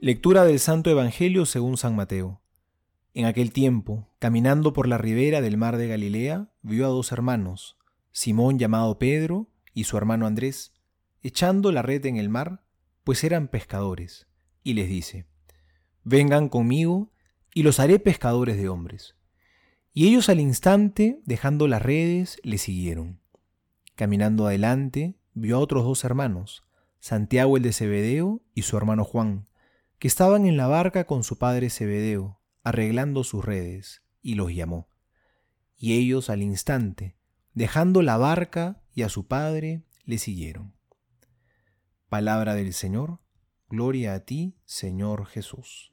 Lectura del Santo Evangelio según San Mateo. En aquel tiempo, caminando por la ribera del mar de Galilea, vio a dos hermanos, Simón llamado Pedro y su hermano Andrés, echando la red en el mar, pues eran pescadores, y les dice, Vengan conmigo y los haré pescadores de hombres. Y ellos al instante, dejando las redes, le siguieron. Caminando adelante, vio a otros dos hermanos, Santiago el de Zebedeo y su hermano Juan, que estaban en la barca con su padre Zebedeo, arreglando sus redes, y los llamó. Y ellos al instante, dejando la barca y a su padre, le siguieron. Palabra del Señor, gloria a ti, Señor Jesús.